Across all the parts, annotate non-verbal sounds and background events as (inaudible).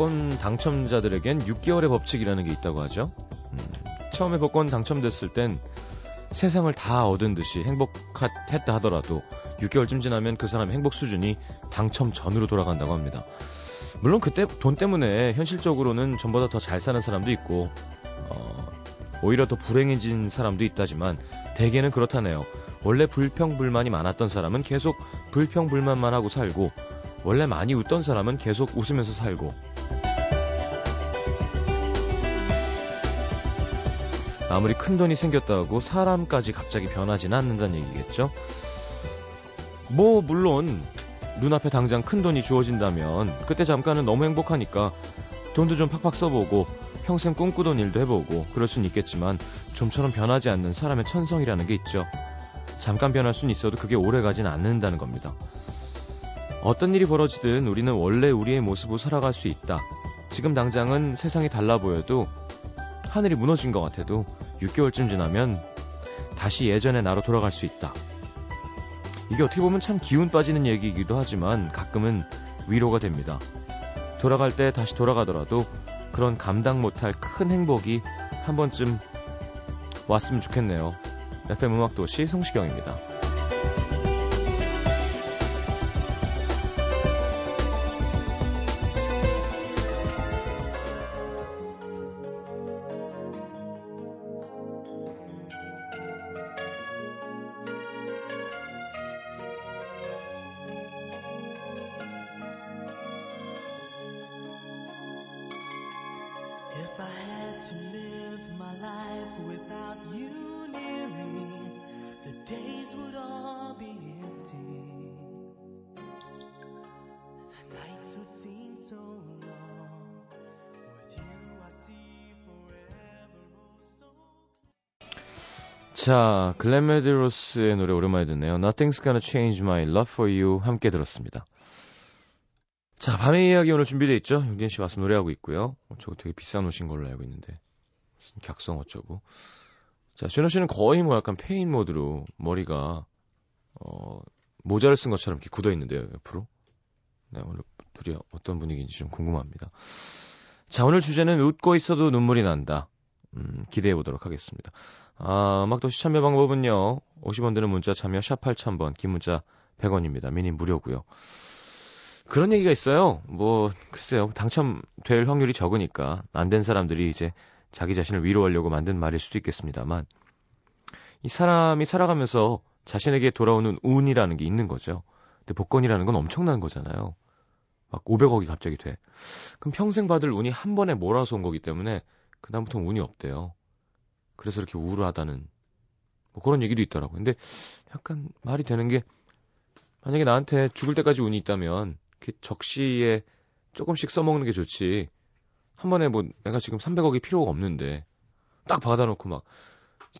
복권 당첨자들에겐 6개월의 법칙이라는 게 있다고 하죠. 음, 처음에 복권 당첨됐을 땐 세상을 다 얻은 듯이 행복했다 하더라도 6개월쯤 지나면 그 사람의 행복 수준이 당첨 전으로 돌아간다고 합니다. 물론 그때 돈 때문에 현실적으로는 전보다 더 잘 사는 사람도 있고 어, 오히려 더 불행해진 사람도 있다지만 대개는 그렇다네요. 원래 불평불만이 많았던 사람은 계속 불평불만만 하고 살고 원래 많이 웃던 사람은 계속 웃으면서 살고 아무리 큰 돈이 생겼다고 사람까지 갑자기 변하지는 않는다는 얘기겠죠? 뭐 물론 눈앞에 당장 큰 돈이 주어진다면 그때 잠깐은 너무 행복하니까 돈도 좀 팍팍 써보고 평생 꿈꾸던 일도 해보고 그럴 수는 있겠지만 좀처럼 변하지 않는 사람의 천성이라는 게 있죠. 잠깐 변할 수는 있어도 그게 오래 가진 않는다는 겁니다. 어떤 일이 벌어지든 우리는 원래 우리의 모습으로 살아갈 수 있다. 지금 당장은 세상이 달라 보여도 하늘이 무너진 것 같아도 6개월쯤 지나면 다시 예전의 나로 돌아갈 수 있다. 이게 어떻게 보면 참 기운 빠지는 얘기이기도 하지만 가끔은 위로가 됩니다. 돌아갈 때 다시 돌아가더라도 그런 감당 못할 큰 행복이 한 번쯤 왔으면 좋겠네요. FM 음악도시 성시경입니다. 자, 글렌 메드로스의 노래 오랜만에 듣네요. Nothing's Gonna Change My Love For You 함께 들었습니다. 자, 밤의 이야기 오늘 준비되어 있죠? 융진 씨 와서 노래하고 있고요. 어, 저거 되게 비싼 옷인 걸로 알고 있는데. 무슨 격성 어쩌고. 자, 준오 씨는 거의 뭐 약간 폐인 모드로 머리가, 어, 모자를 쓴 것처럼 이렇게 굳어 있는데요, 옆으로. 네, 오늘 둘이 어떤 분위기인지 좀 궁금합니다. 자, 오늘 주제는 웃고 있어도 눈물이 난다. 음, 기대해 보도록 하겠습니다. 아, 음악도시 참여 방법은요. 50원 드는 문자 참여 샵 8000번, 긴 문자 100원입니다. 미니 무료고요. 그런 얘기가 있어요. 뭐 글쎄요. 당첨될 확률이 적으니까 안 된 사람들이 이제 자기 자신을 위로하려고 만든 말일 수도 있겠습니다만 이 사람이 살아가면서 자신에게 돌아오는 운이라는 게 있는 거죠. 근데 복권이라는 건 엄청난 거잖아요. 막 500억이 갑자기 돼. 그럼 평생 받을 운이 한 번에 몰아서 온 거기 때문에 그다음부터 운이 없대요. 그래서 이렇게 우울하다는 뭐 그런 얘기도 있더라고요. 근데 약간 말이 되는 게 만약에 나한테 죽을 때까지 운이 있다면 그 적시에 조금씩 써먹는 게 좋지. 한 번에 뭐 내가 지금 300억이 필요가 없는데 딱 받아놓고 막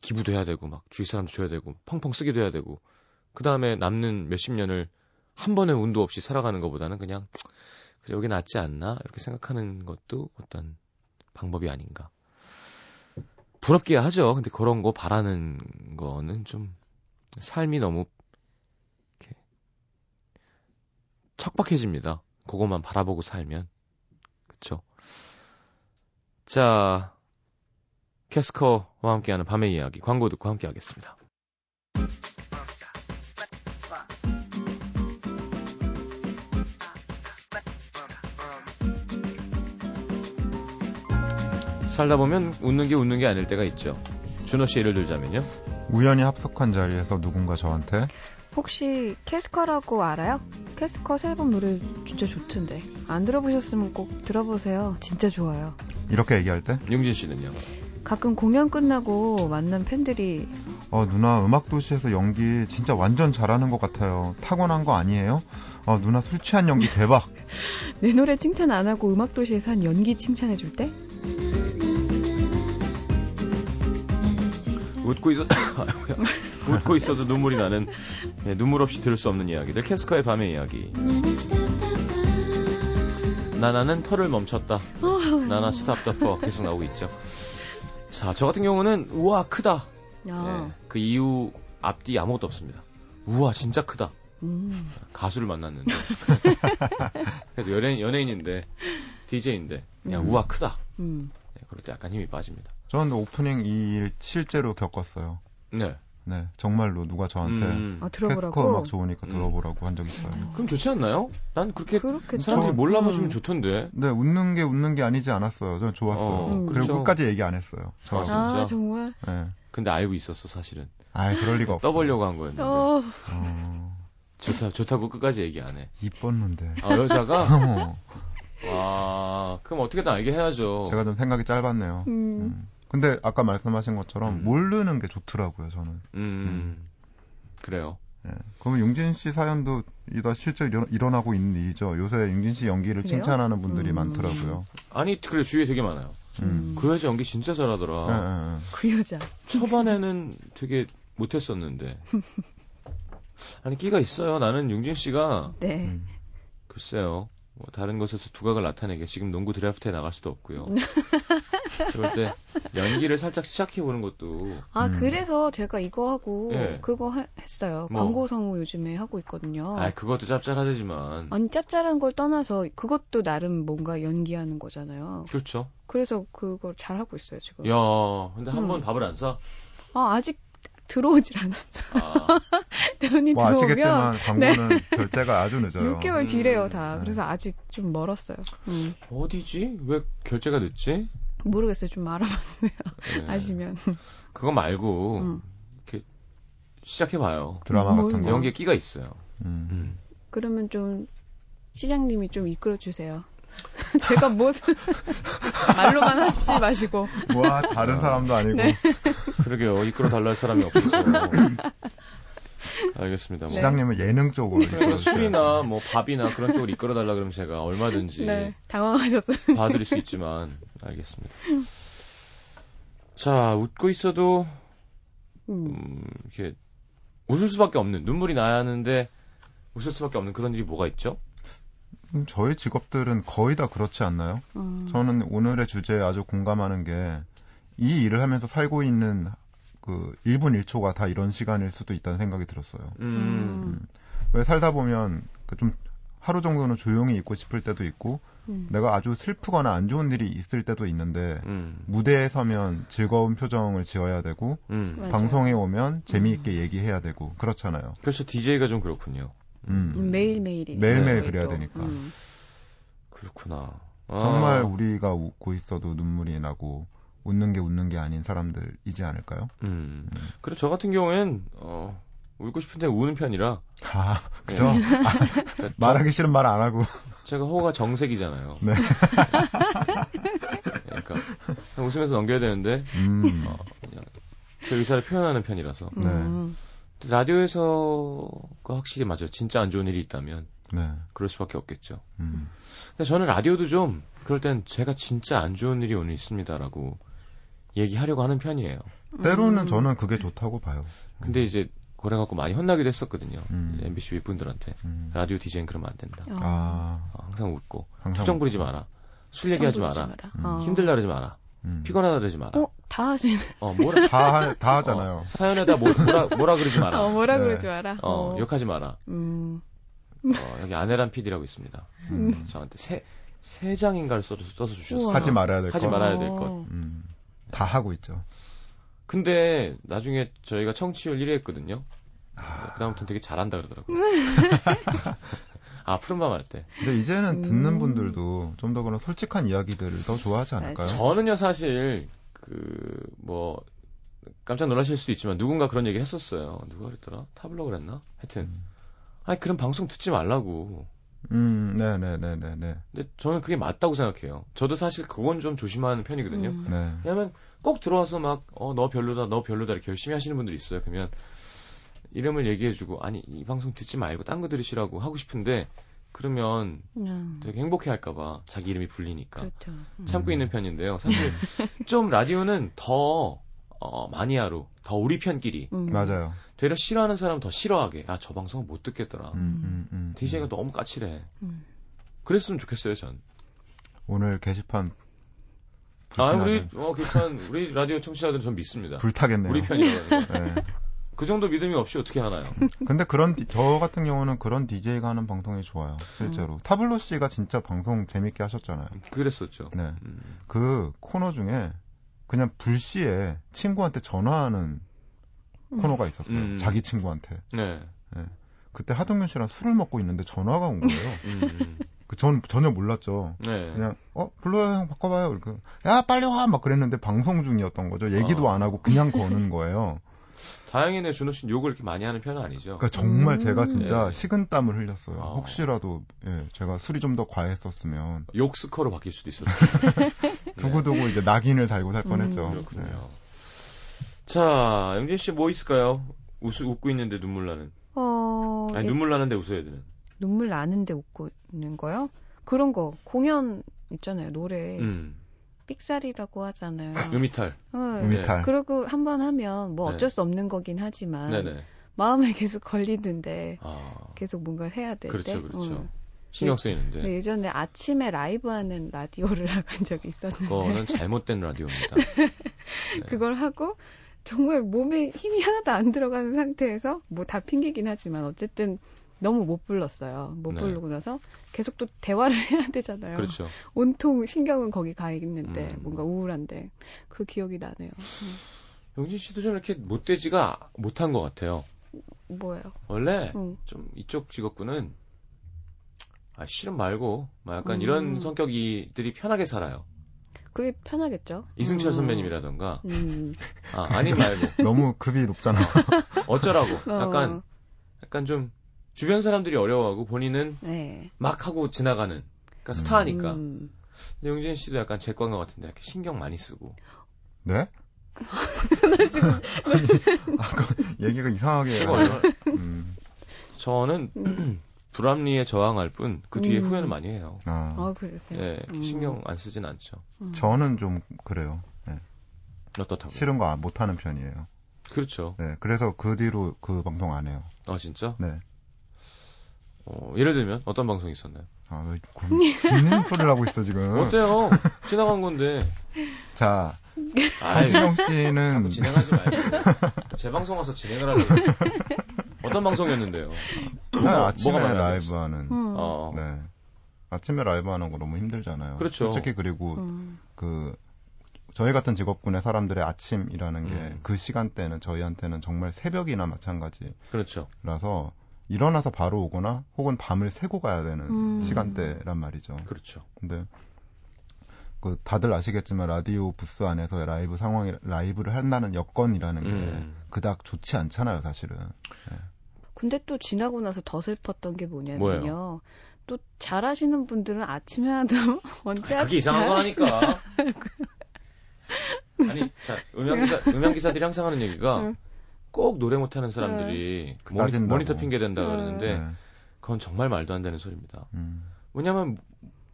기부도 해야 되고 막 주위 사람도 줘야 되고 펑펑 쓰기도 해야 되고 그 다음에 남는 몇십 년을 한 번의 운도 없이 살아가는 것보다는 그냥 여기 낫지 않나 이렇게 생각하는 것도 어떤 방법이 아닌가. 부럽게 하죠. 근데 그런 거 바라는 거는 좀 삶이 너무 이렇게 척박해집니다. 그것만 바라보고 살면. 그쵸? 자, 캐스커와 함께하는 밤의 이야기 광고 듣고 함께 하겠습니다. 살다 보면 웃는 게 웃는 게 아닐 때가 있죠. 준호 씨 예를 들자면요. 우연히 합석한 자리에서 누군가 저한테 혹시 캐스커라고 알아요? 캐스커 새 앨범 노래 진짜 좋던데. 안 들어보셨으면 꼭 들어보세요. 진짜 좋아요. 이렇게 얘기할 때 용진 씨는요. 가끔 공연 끝나고 만난 팬들이 어, 누나 음악도시에서 연기 진짜 완전 잘하는 것 같아요. 타고난 거 아니에요? 어, 누나 술 취한 연기 대박. (laughs) 내 노래 칭찬 안 하고 음악도시에서 한 연기 칭찬해 줄 때? 웃고 있어 (laughs) 웃고 있어도 눈물이 나는 네, 눈물 없이 들을 수 없는 이야기들 캐스커의 밤의 이야기. 나나는 털을 멈췄다. 나나 스탑 더퍼 계속 나오고 있죠. 자, 저 같은 경우는 우와 크다. 아, 네, 그 이후 앞뒤 아무것도 없습니다. 우와 진짜 크다. 음. 가수를 만났는데 (laughs) 그래도 연예인 연예인인데 DJ인데 그냥 음. 우와 크다. 음. 네, 그럴 때 약간 힘이 빠집니다. 저는 오프닝 이 일 실제로 겪었어요. 네. 네, 정말로 누가 저한테 음. 아, 캐스커 들어보라고. 음악 좋으니까 음. 들어보라고 한적 있어요. 그럼 좋지 않나요? 난 그렇게 그렇겠죠. 사람들이 몰라봐주면 음. 좋던데. 네, 웃는 게 웃는 게 아니지 않았어요. 저는 좋았어요. 어, 음. 그리고 그쵸. 끝까지 얘기 안 했어요. 저. 아, 진짜? 아, 정말. 네. 근데 알고 있었어 사실은. 아, 그럴 리가 없어. 떠보려고 한 거였는데. 어. 어, 좋다 좋다고 끝까지 얘기 안 해. 이뻤는데. 아 여자가 (laughs) 어, 아 그럼 어떻게든 알게 해야죠. 제가 좀 생각이 짧았네요. 음. 음. 근데 아까 말씀하신 것처럼 음. 모르는 게 좋더라고요, 저는. 음, 그래요. 예. 그러면 용진 씨 사연도 이다 실제 일어, 일어나고 있는 일이죠. 요새 용진 씨 연기를 그래요? 칭찬하는 분들이 음. 많더라고요. 아니 그래 주위에 되게 많아요. 음. 그 여자 연기 진짜 잘하더라. 예, 예, 예. 그 여자. 초반에는 되게 못했었는데. (laughs) 아니 끼가 있어요. 나는 용진 씨가 네. 음. 글쎄요. 뭐 다른 것에서 두각을 나타내게 지금 농구 드래프트에 나갈 수도 없고요. (laughs) 그럴 때 연기를 살짝 시작해 보는 것도 아, 음. 그래서 제가 이거 하고 예. 그거 하- 했어요. 뭐? 광고 성우 요즘에 하고 있거든요. 아 그것도 짭짤하지만 아니, 짭짤한 걸 떠나서 그것도 나름 뭔가 연기하는 거잖아요. 그렇죠. 그래서 그걸 잘 하고 있어요, 지금. 야 근데 한 음. 번 밥을 안 사? 아, 아직 들어오질 않았어. 아, (laughs) 대원이 뭐 들어오면 아시겠지만 광고는 결제가 아주 늦어요. (laughs) 6개월 음. 뒤래요, 다. 네. 그래서 아직 좀 멀었어요. 음. 어디지? 왜 결제가 늦지? 모르겠어요. 좀 알아봤어요. 네. (laughs) 아시면. 그거 말고 음. 시작해봐요. 드라마 뭘 같은 거. 뭐. 연기에 끼가 있어요. 음. 음. 그러면 좀 시장님이 좀 이끌어 주세요. (laughs) 제가 무슨 (laughs) 말로만 하지 마시고. 뭐 다른 사람도 아니고 네. 그러게요. 이끌어 달랄 사람이 없어서. (laughs) 알겠습니다. 뭐. 시장님은 예능 쪽으로 그러니까 이끌어주세요. 술이나 뭐 밥이나 그런 쪽으로 이끌어 달라 그러면 제가 얼마든지 네, 당황하셨어요. 봐드릴 수 있지만 알겠습니다. 자 웃고 있어도 음. 음, 이렇게 웃을 수밖에 없는 눈물이 나야 하는데 웃을 수밖에 없는 그런 일이 뭐가 있죠? 음, 저희 직업들은 거의 다 그렇지 않나요? 음. 저는 오늘의 주제에 아주 공감하는 게 이 일을 하면서 살고 있는 그 1분 1초가 다 이런 시간일 수도 있다는 생각이 들었어요. 음, 왜 살다 보면 그 좀 하루 정도는 조용히 있고 싶을 때도 있고 음. 내가 아주 슬프거나 안 좋은 일이 있을 때도 있는데 음, 무대에 서면 즐거운 표정을 지어야 되고 음. 방송에 오면 재미있게 얘기해야 되고 그렇잖아요. 그렇죠. DJ가 좀 그렇군요. 음. 음, 매일매일이. 매일매일 또. 그래야 되니까. 음. 그렇구나. 아, 정말 우리가 웃고 있어도 눈물이 나고 웃는 게 웃는 게 아닌 사람들이지 않을까요? 음. 그래 저 같은 경우엔 어, 울고 싶은데 우는 편이라 아, 그죠? 네. 아, (laughs) 말하기 싫은 말 안 하고. 제가 호가 정색이잖아요. 네. 그러니까 그냥 웃으면서 넘겨야 되는데 음. 어, 그냥 제 의사를 표현하는 편이라서 네. 음. 라디오에서가 확실히 맞아요. 진짜 안 좋은 일이 있다면 네. 그럴 수밖에 없겠죠. 음. 근데 저는 라디오도 좀 그럴 땐 제가 진짜 안 좋은 일이 오늘 있습니다라고 얘기하려고 하는 편이에요. 때로는 음. 저는 그게 좋다고 봐요. 근데 이제 그래 갖고 많이 혼나기도 했었거든요. 음. MBC 윗분들한테 음. 라디오 DJ는 그러면 안 된다. 어. 아, 어, 항상 웃고 항상 투정 부리지 마라. 술 얘기하지 마라. 음. 어. 힘들다 그러지 마라. 음. 피곤하다 그러지 마라. 어, 다 하시네. 어, 뭐라 다, 하- 다 하잖아요. 어, 사연에다 뭐, 뭐라 뭐라 그러지 마라. 어, 뭐라 네. 그러지 마라. 어, 욕하지 마라. 음. 어, 여기 아내란 PD라고 있습니다. 음. 저한테 세, 세 장인가를 써서, 써서 주셨어요. 우와. 하지 말아야 될 하지 거. 말아야 될 것. 어. 음. 다 하고 있죠. 근데 나중에 저희가 청취율 1위 했거든요. 아, 그다음부터는 되게 잘한다 그러더라고요. (laughs) (laughs) 아, 푸른밤 할 때. 근데 이제는 음. 듣는 분들도 좀 더 그런 솔직한 이야기들을 더 좋아하지 않을까요? 저는요, 사실, 그, 뭐, 깜짝 놀라실 수도 있지만 누군가 그런 얘기를 했었어요. 누가 그랬더라? 타블로 그랬나? 하여튼. 음. 아니, 그런 방송 듣지 말라고. 음, 네네네네네. 근데 저는 그게 맞다고 생각해요. 저도 사실 그건 좀 조심하는 편이거든요. 음. 네. 왜냐면 꼭 들어와서 막, 어, 너 별로다, 너 별로다 이렇게 열심히 하시는 분들이 있어요. 그러면 이름을 얘기해주고, 아니, 이 방송 듣지 말고 딴 거 들으시라고 하고 싶은데, 그러면 음. 되게 행복해 할까봐 자기 이름이 불리니까. 그렇죠. 음. 참고 있는 편인데요. 사실 (laughs) 좀 라디오는 더, 어, 마니아로, 더 우리 편끼리, 음. 맞아요. 되려 싫어하는 사람 더 싫어하게, 아, 저 방송 못 듣겠더라. 음, 음, 음. DJ가 너무 까칠해. 음. 그랬으면 좋겠어요, 전. 오늘 게시판 아, 불티나게 우리, 어, 개판, 우리 라디오 청취자들은 전 믿습니다. 불타겠네요. 우리 편이라고. (laughs) 네. 그 정도 믿음이 없이 어떻게 하나요? (laughs) 근데 그런 디- 저 같은 경우는 그런 DJ가 하는 방송이 좋아요. 실제로 타블로 씨가 진짜 방송 재밌게 하셨잖아요. 그랬었죠. 네, 음. 그 코너 중에 그냥 불시에 친구한테 전화하는 코너가 있었어요. 음. 자기 친구한테. 네. 그때 하동균 씨랑 술을 먹고 있는데 전화가 온 거예요. (laughs) 음. 그전 전혀 몰랐죠. 네. 그냥 어 불러요 형 바꿔봐요. 이렇게 야 빨리 와 막 그랬는데 방송 중이었던 거죠. 얘기도 아. 안 하고 그냥 거는 거예요. (laughs) 다행이네 준호 씨는 욕을 이렇게 많이 하는 편은 아니죠. 그러니까 정말 음. 제가 진짜 네. 식은땀을 흘렸어요. 아. 혹시라도 예, 제가 술이 좀 더 과했었으면 욕 스커로 바뀔 수도 있었어요. 네. (laughs) 두고두고 이제 낙인을 달고 살 음. 뻔했죠. 그렇군요. 네. 자, 영진 씨 뭐 있을까요? 웃, 웃고 있는데 눈물 나는. 어, 아니, 예, 눈물 나는데 웃어야 되는. 눈물 나는데 웃고 있는 거요? 그런 거 공연 있잖아요. 노래 음. 삑사리라고 하잖아요. 음이탈. 네. 음이탈. 그리고 한 번 하면 뭐 네. 어쩔 수 없는 거긴 하지만 네네. 마음에 계속 걸리는데 아. 계속 뭔가를 해야 될 그렇죠, 때. 그렇죠. 어. 신경 쓰이는데. 네, 예전에 아침에 라이브 하는 라디오를 (laughs) 나간 적이 있었는데 그거는 잘못된 라디오입니다. (laughs) 네. 그걸 하고 정말 몸에 힘이 하나도 안 들어가는 상태에서 뭐 다 핑계긴 하지만 어쨌든 너무 못 불렀어요. 못 네. 부르고 나서 계속 또 대화를 (laughs) 해야 되잖아요. 그렇죠. 온통 신경은 거기 가 있는데 음. 뭔가 우울한데 그 기억이 나네요. 영진 씨도 좀 이렇게 못되지가 못한 것 같아요. 음, 뭐예요? 원래 음. 좀 이쪽 직업군은 아, 실은 말고, 막 약간 음. 이런 성격이들이 편하게 살아요. 그게 편하겠죠. 이승철 음. 선배님이라던가, 음. 아, 아니 말고, (laughs) 너무 급이 높잖아. (laughs) 어쩌라고. 어. 약간, 약간 좀, 주변 사람들이 어려워하고 본인은 네. 막 하고 지나가는, 그러니까 스타니까. 음. 근데 용진 씨도 약간 제 과인 것 같은데, 이렇게 신경 많이 쓰고. 네? 아까 얘기가 이상하게. 음, 저는 음. (clears throat) 불합리에 저항할 뿐, 그 뒤에 음. 후회는 많이 해요. 아, 아, 그러세요? 네, 음. 신경 안 쓰진 않죠. 음. 저는 좀 그래요. 네, 어떻다고? 싫은 거 못 하는 편이에요. 그렇죠. 네, 그래서 그 뒤로 그 방송 안 해요. 아, 진짜? 네. 어, 예를 들면, 어떤 방송이 있었나요? 아, 왜 굳는 소리를 하고 있어, 지금. (laughs) 어때요? 지나간 건데. 자, 아이, 성시경 자꾸 씨는 진행하지 말고. (laughs) 제 방송 와서 진행을 하려고. 어떤 방송이었는데요? 그냥 뭐가- 아침에 뭐가 마음에 안 라이브 들었어? 하는. 음. 어, 네. 아침에 라이브 하는 거 너무 힘들잖아요. 그렇죠. 솔직히 그리고 음. 그 저희 같은 직업군의 사람들의 아침이라는 게 음. 그 시간대는 저희한테는 정말 새벽이나 마찬가지라서 그렇죠. 일어나서 바로 오거나 혹은 밤을 새고 가야 되는 음. 시간대란 말이죠. 그렇죠. 근데 그 다들 아시겠지만 라디오 부스 안에서 라이브 상황이 라이브를 한다는 여건이라는 게 음. 그닥 좋지 않잖아요, 사실은. 근데 또 지나고 나서 더 슬펐던 게 뭐냐면요. 뭐예요? 또 잘하시는 분들은 아침에 하도 (laughs) 언제 그게 이상한 거라니까. 아니, 자, 음향 기사, 음향 기사들이 항상 하는 얘기가 응. 꼭 노래 못하는 사람들이 모니, 따진다고. 모니터 핑계 댄다 응. 그러는데 네. 그건 정말 말도 안 되는 소리입니다. 음. 왜냐면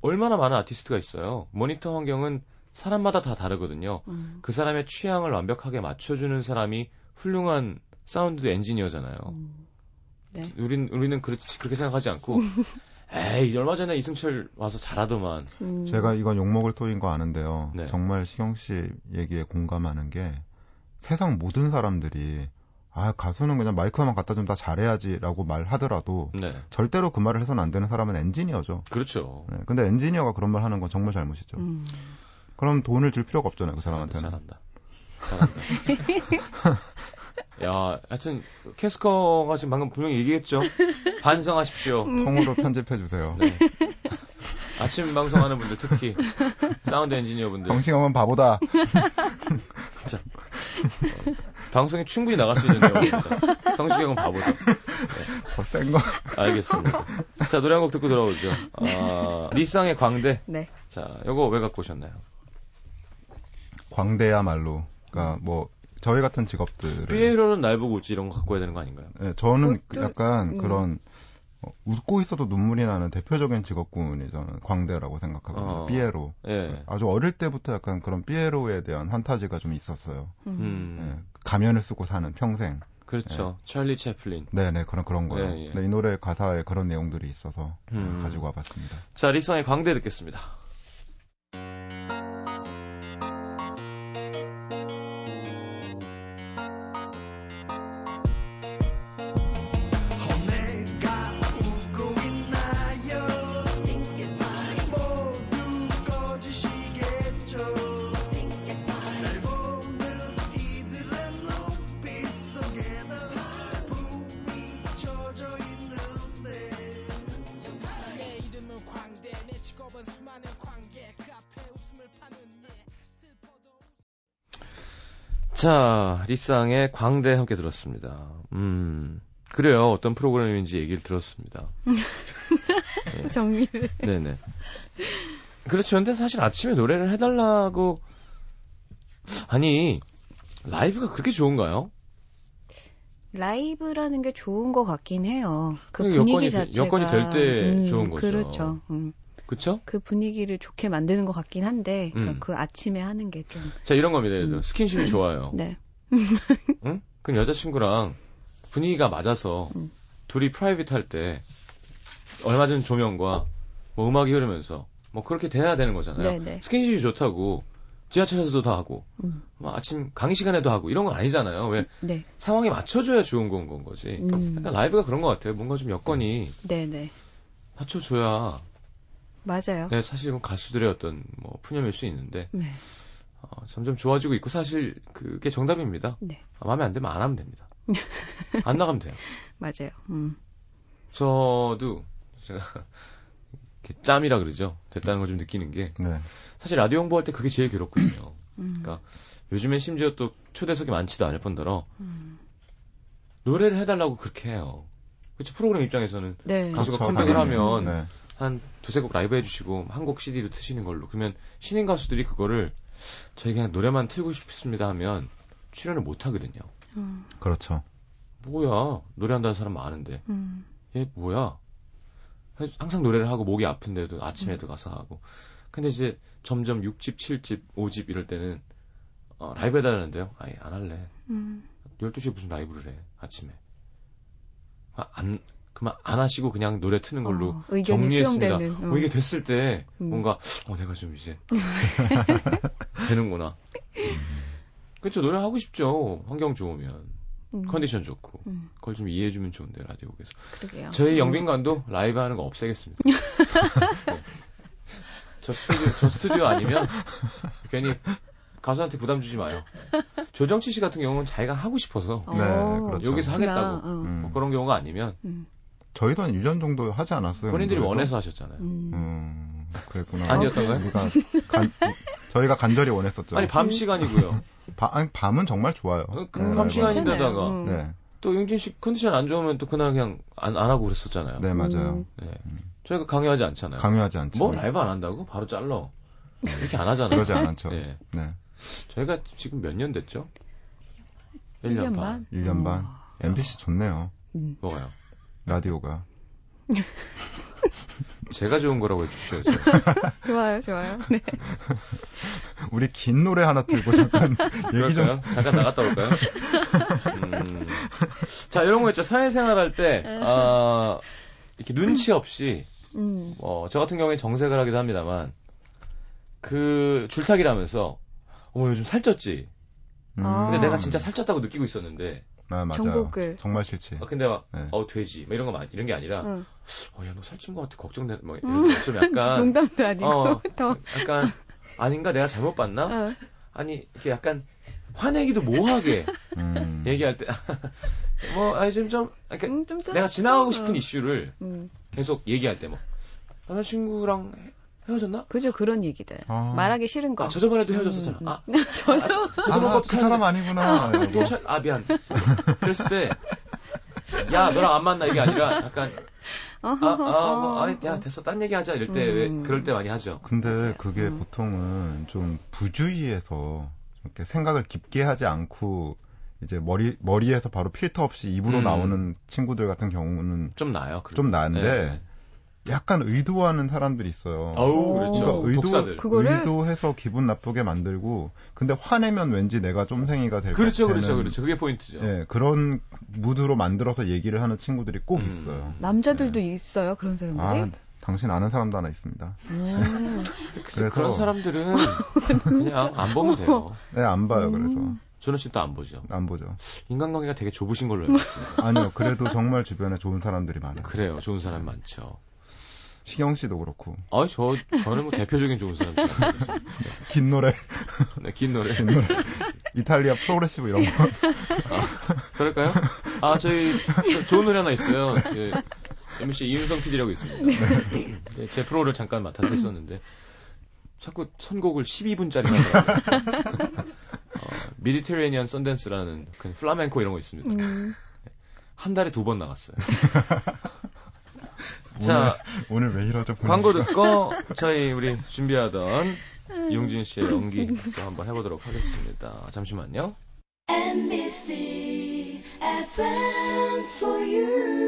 얼마나 많은 아티스트가 있어요. 모니터 환경은 사람마다 다 다르거든요. 음. 그 사람의 취향을 완벽하게 맞춰주는 사람이 훌륭한 사운드 엔지니어잖아요. 음. 네. 우린, 우리는 그렇지, 그렇게 생각하지 않고, (laughs) 에이, 얼마 전에 이승철 와서 잘하더만. 음. 제가 이건 욕먹을 토인 거 아는데요. 네. 정말 시경 씨 얘기에 공감하는 게 세상 모든 사람들이 아 가수는 그냥 마이크만 갖다 좀 다 잘해야지라고 말하더라도 네. 절대로 그 말을 해서는 안 되는 사람은 엔지니어죠. 그렇죠. 네, 근데 엔지니어가 그런 말 하는 건 정말 잘못이죠. 음. 그럼 돈을 줄 필요가 없잖아요, 그 사람한테는. 잘한다. 잘한다. (laughs) 야, 하여튼, 캐스커가 지금 방금 분명히 얘기했죠? 반성하십시오. 통으로 편집해 주세요. 네. 아침 방송하는 분들 특히, 사운드 엔지니어 분들. 정시경은 바보다. (laughs) (laughs) 방송에 충분히 나갈 수 있는 내용입니다. (laughs) 성시경은 바보다. 더센 거. 알겠습니다. 자, 노래 한 곡 듣고 돌아오죠. 아, 리쌍의 광대. 네. 자, 요거 왜 갖고 오셨나요? 광대야말로. 그러니까 뭐 저희 같은 직업들을 삐에로는 날 보고 웃지 이런 거 갖고 와야 되는 거 아닌가요? 네, 저는 그것도- 약간 음. 그런 어, 웃고 있어도 눈물이 나는 대표적인 직업군이 저는 광대라고 생각하거든요. 어. 삐에로. 예. 아주 어릴 때부터 약간 그런 삐에로에 대한 판타지가 좀 있었어요. 음. 음, 예, 가면을 쓰고 사는 평생. 그렇죠. 찰리 채플린. 네네 그런 그런 거요. 예, 예. 네, 이 노래 가사에 그런 내용들이 있어서 음. 가지고 와봤습니다. 자, 리쌍의 광대 듣겠습니다. 자, 리쌍의 광대 함께 들었습니다. 음, 그래요. 어떤 프로그램인지 얘기를 들었습니다. (laughs) 정리를. 네네. 그렇죠. 근데 사실 아침에 노래를 해달라고, 아니, 라이브가 그렇게 좋은가요? 라이브라는 게 좋은 것 같긴 해요. 그 분위기 여건이 되- 자체가 여건이 될때 음, 좋은 거죠. 그렇죠. 음. 그쵸? 그 분위기를 좋게 만드는 것 같긴 한데 그러니까 음. 그 아침에 하는 게 좀 자, 이런 겁니다. 예를 들어, 음. 스킨십이 좋아요. 네. 응? 그럼 여자친구랑 분위기가 맞아서 음. 둘이 private 할 때 얼마 전 조명과 뭐 음악이 흐르면서 뭐 그렇게 돼야 되는 거잖아요. 네, 네. 스킨십이 좋다고 지하철에서도 다 하고 음. 뭐 아침 강의 시간에도 하고 이런 건 아니잖아요. 왜 네. 상황에 맞춰줘야 좋은 건, 건 거지. 음. 약간 라이브가 그런 것 같아요. 뭔가 좀 여건이 네, 네. 맞춰줘야 맞아요. 네, 사실 은 가수들의 어떤 뭐 푸념일 수 있는데 네. 어, 점점 좋아지고 있고 사실 그게 정답입니다. 네. 아, 마음에 안 들면 안 하면 됩니다. (laughs) 안 나가면 돼요. 맞아요. 음. 저도 제가 이렇게 짬이라 그러죠. 됐다는 걸 좀 느끼는 게 네. 사실 라디오 홍보할 때 그게 제일 괴롭거든요. 음. 그러니까 요즘엔 심지어 또 초대석이 많지도 않을 뿐더러 음. 노래를 해달라고 그렇게 해요. 그렇죠. 프로그램 입장에서는 네. 가수가 그렇죠, 컴백을. 하면 네. 한 두세 곡 라이브 해주시고 한 곡 CD로 트시는 걸로 그러면 신인 가수들이 그거를 저희 그냥 노래만 틀고 싶습니다 하면 출연을 못 하거든요. 음. 그렇죠. 뭐야 노래한다는 사람 많은데 음. 얘 뭐야 항상 노래를 하고 목이 아픈데도 아침에도 가서 하고 근데 이제 점점 6집, 7집, 5집 이럴 때는 어, 라이브 해달라는데요. 아예 안 할래. 음. 12시에 무슨 라이브를 해 아침에 아, 안 그만 안 하시고 그냥 노래 트는 걸로 어, 의견이 정리했습니다. 수용되는. 음. 뭐 이게 됐을 때 음. 뭔가 어 내가 좀 이제 (laughs) 되는구나. 그렇죠 노래 하고 싶죠. 환경 좋으면 음. 컨디션 좋고 음. 그걸 좀 이해해주면 좋은데 라디오국에서 그러게요. 저희 음. 영빈관도 라이브 하는 거 없애겠습니다. (laughs) 네. 저 스튜디오 저 스튜디오 아니면 괜히 가수한테 부담 주지 마요. 조정치 씨 같은 경우는 자기가 하고 싶어서 어, 네, 그렇죠. 여기서 하겠다고. 어. 음. 뭐 그런 경우가 아니면 음. 저희도 한 1년 정도 하지 않았어요. 본인들이 그래서? 원해서 하셨잖아요. 음. 음, 그랬구나. 아니었던가요? 우리가 간, 저희가 간절히 원했었죠. 아니 밤 시간이고요. (laughs) 바- 아니, 밤은 정말 좋아요. 어, 그 네, 밤. 시간인데다가. 음. 네, 또 용진 씨 컨디션 안 좋으면 또 그날 그냥 안, 안 하고 그랬었잖아요. 네 맞아요. 음. 네. 저희가 강요하지 않잖아요. 강요하지 않죠. 뭐 라이브 안 한다고? 바로 잘러. 이렇게 안 하잖아요. 그러지 않았죠. 네. 네, 저희가 지금 몇 년 됐죠? 1년, 1년 반. 반? 1년 반. 어. MBC 좋네요. 음. 뭐가요? 라디오가. (laughs) 제가 좋은 거라고 해주셔야죠. (laughs) 좋아요, 좋아요. 네. (laughs) 우리 긴 노래 하나 들고 잠깐 얘기 좀. 잠깐 나갔다 올까요? 음. 자, 이런 거 있죠. 사회생활 할 때, 아, 이렇게 눈치 없이, 음. 어, 저 같은 경우에 정색을 하기도 합니다만, 그, 줄타기를 하면서, 어머, 요즘 살쪘지? 아. 근데 내가 진짜 살쪘다고 느끼고 있었는데, 아, 맞아요. 정복을. 정말 싫지. 어, 근데 막, 네. 어, 돼지. 뭐 이런 거, 마- 이런 게 아니라, 응. 어, 야, 너 살찐 것 같아. 걱정돼. 뭐, 이런 좀 약간, (laughs) 농담도 아니고 어, (laughs) 더. 약간, 아닌가? 내가 잘못 봤나? 어. 아니, 이렇게 약간, 화내기도 뭐하게 음. 얘기할 때, (laughs) 뭐, 아니, 좀, 좀, 그러니까 음, 좀 내가 써- 지나가고 써. 싶은 이슈를 음. 계속 얘기할 때, 뭐, 남자친구랑 헤- 헤어졌나? 그죠, 그런 얘기들. 아. 말하기 싫은 거. 아, 저 저번에도 헤어졌었잖아. 음, 아, 저, 저, 저 저번 아, 것도 그 사람 아니구나. 또 이러고. 차- 아, 미안. 그랬을 때, 야, 너랑 안 만나, 이게 아니라, 약간, 아, 아, 뭐, 아, 야, 됐어, 딴 얘기 하자, 이럴 때, 왜, 음. 그럴 때 많이 하죠. 근데 맞아요. 그게 음. 보통은 좀 부주의해서 이렇게 생각을 깊게 하지 않고 이제 머리 머리에서 바로 필터 없이 입으로 음. 나오는 친구들 같은 경우는 좀 나아요. 좀 나은데 네. 약간 의도하는 사람들이 있어요. 어우, 그렇죠. 그러니까 의도- 독사들. 그거를 의도해서 기분 나쁘게 만들고 근데 화내면 왠지 내가 쫌생이가 될 것 그렇죠, 같다는 그렇죠, 그렇죠. 그게 포인트죠. 예, 그런 무드로 만들어서 얘기를 하는 친구들이 꼭 음. 있어요. 남자들도 있어요, 그런 사람들이. 아, 당신 아는 사람도 하나 있습니다. 음. (laughs) 그래서 그런 사람들은 그냥 안 보면 돼요. 네, 안 봐요. 그래서 저는 씨도 안 보죠. 안 보죠. 인간관계가 되게 좁으신 걸로 알고 있습니다. 아니요, 그래도 정말 주변에 좋은 사람들이 많아요. 그래요. 좋은 사람 많죠. 시경 씨도 그렇고 아, 저 저는 뭐 대표적인 좋은 사람들. (laughs) 긴 노래, 네, 긴 노래. 긴 노래, 이탈리아 프로그레시브 이런 거. 그럴까요? 아, 저희 저- 좋은 노래 하나 있어요. 그, MBC 이윤성 PD라고 있습니다. 네, 제 프로를 잠깐 맡아서 했었는데 자꾸 선곡을 12분짜리 하더라고요. 어, 미디테레니언 썬댄스라는 그 플라멘코 이런 거 있습니다. 음, 한 달에 두 번 나갔어요. (laughs) 자, 오늘 왜 이러죠? 광고 듣고 저희 우리 준비하던 이용진 씨의 연기 또 한번 해보도록 하겠습니다. 잠시만요. NBC FM for you.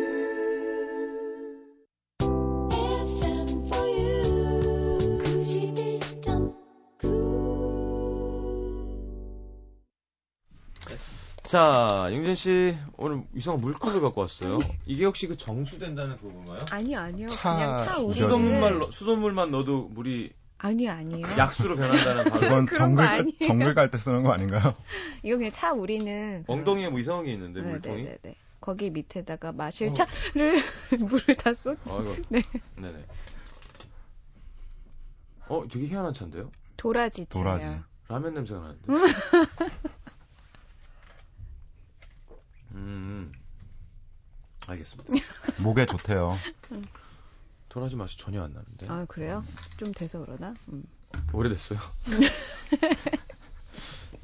자, 용진 씨 오늘 이상한 물컵을 갖고 왔어요. 이게 혹시 그 정수된다는 그건가요? 아니요, 아니요. 차 그냥 차. 수돗물만 넣- 수돗물만 넣어도 물이 아니요, 아니에요. 약수로 변한다는 (laughs) 그건 정글. 정글 갈 때 쓰는 거 아닌가요? (laughs) 이거 그냥 차 우리는. 엉덩이에 뭐 이상한 게 있는데 네, 물통이. 네, 네, 네. 거기 밑에다가 어. 마실 차를 (laughs) 물을 다 쏟지. 아, 이거. 네. 네 네. 어, 되게 희한한 차인데요? 도라지 차요. 도라지. 라면 냄새가 나는데. 음. 알겠습니다. (laughs) 목에 좋대요. 도라지 맛이 전혀 안 나는데. 아, 그래요? 좀 돼서 그러나? 음. 오래됐어요. (laughs)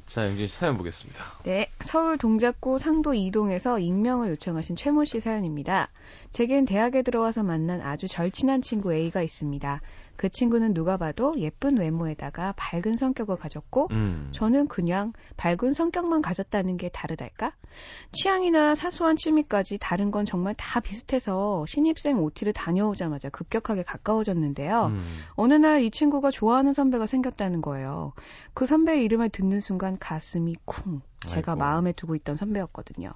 자, 영진 씨 사연 보겠습니다. 네, 서울 동작구 상도 이동에서 익명을 요청하신 최모 씨 사연입니다. 제겐 대학에 들어와서 만난 아주 절친한 친구 A가 있습니다. 그 친구는 누가 봐도 예쁜 외모에다가 밝은 성격을 가졌고 음. 저는 그냥 밝은 성격만 가졌다는 게 다르달까? 취향이나 사소한 취미까지 다른 건 정말 다 비슷해서 신입생 OT를 다녀오자마자 급격하게 가까워졌는데요. 음. 어느 날 이 친구가 좋아하는 선배가 생겼다는 거예요. 그 선배의 이름을 듣는 순간 가슴이 쿵. 제가 아이고. 마음에 두고 있던 선배였거든요.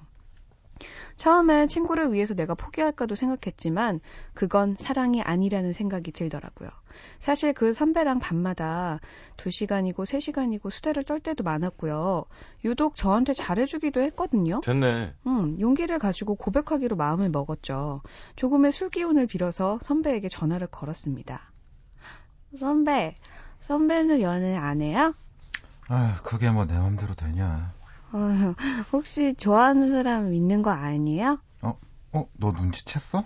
처음에 친구를 위해서 내가 포기할까도 생각했지만 그건 사랑이 아니라는 생각이 들더라고요. 사실 그 선배랑 밤마다 2시간이고 3시간이고 수다를 떨 때도 많았고요. 유독 저한테 잘해주기도 했거든요. 됐네. 음, 용기를 가지고 고백하기로 마음을 먹었죠. 조금의 술 기운을 빌어서 선배에게 전화를 걸었습니다. 선배, 선배는 연애 안 해요? 아, 그게 뭐 내 맘대로 되냐? 어, 혹시 좋아하는 사람 있는 거 아니에요? 어, 너 눈치챘어?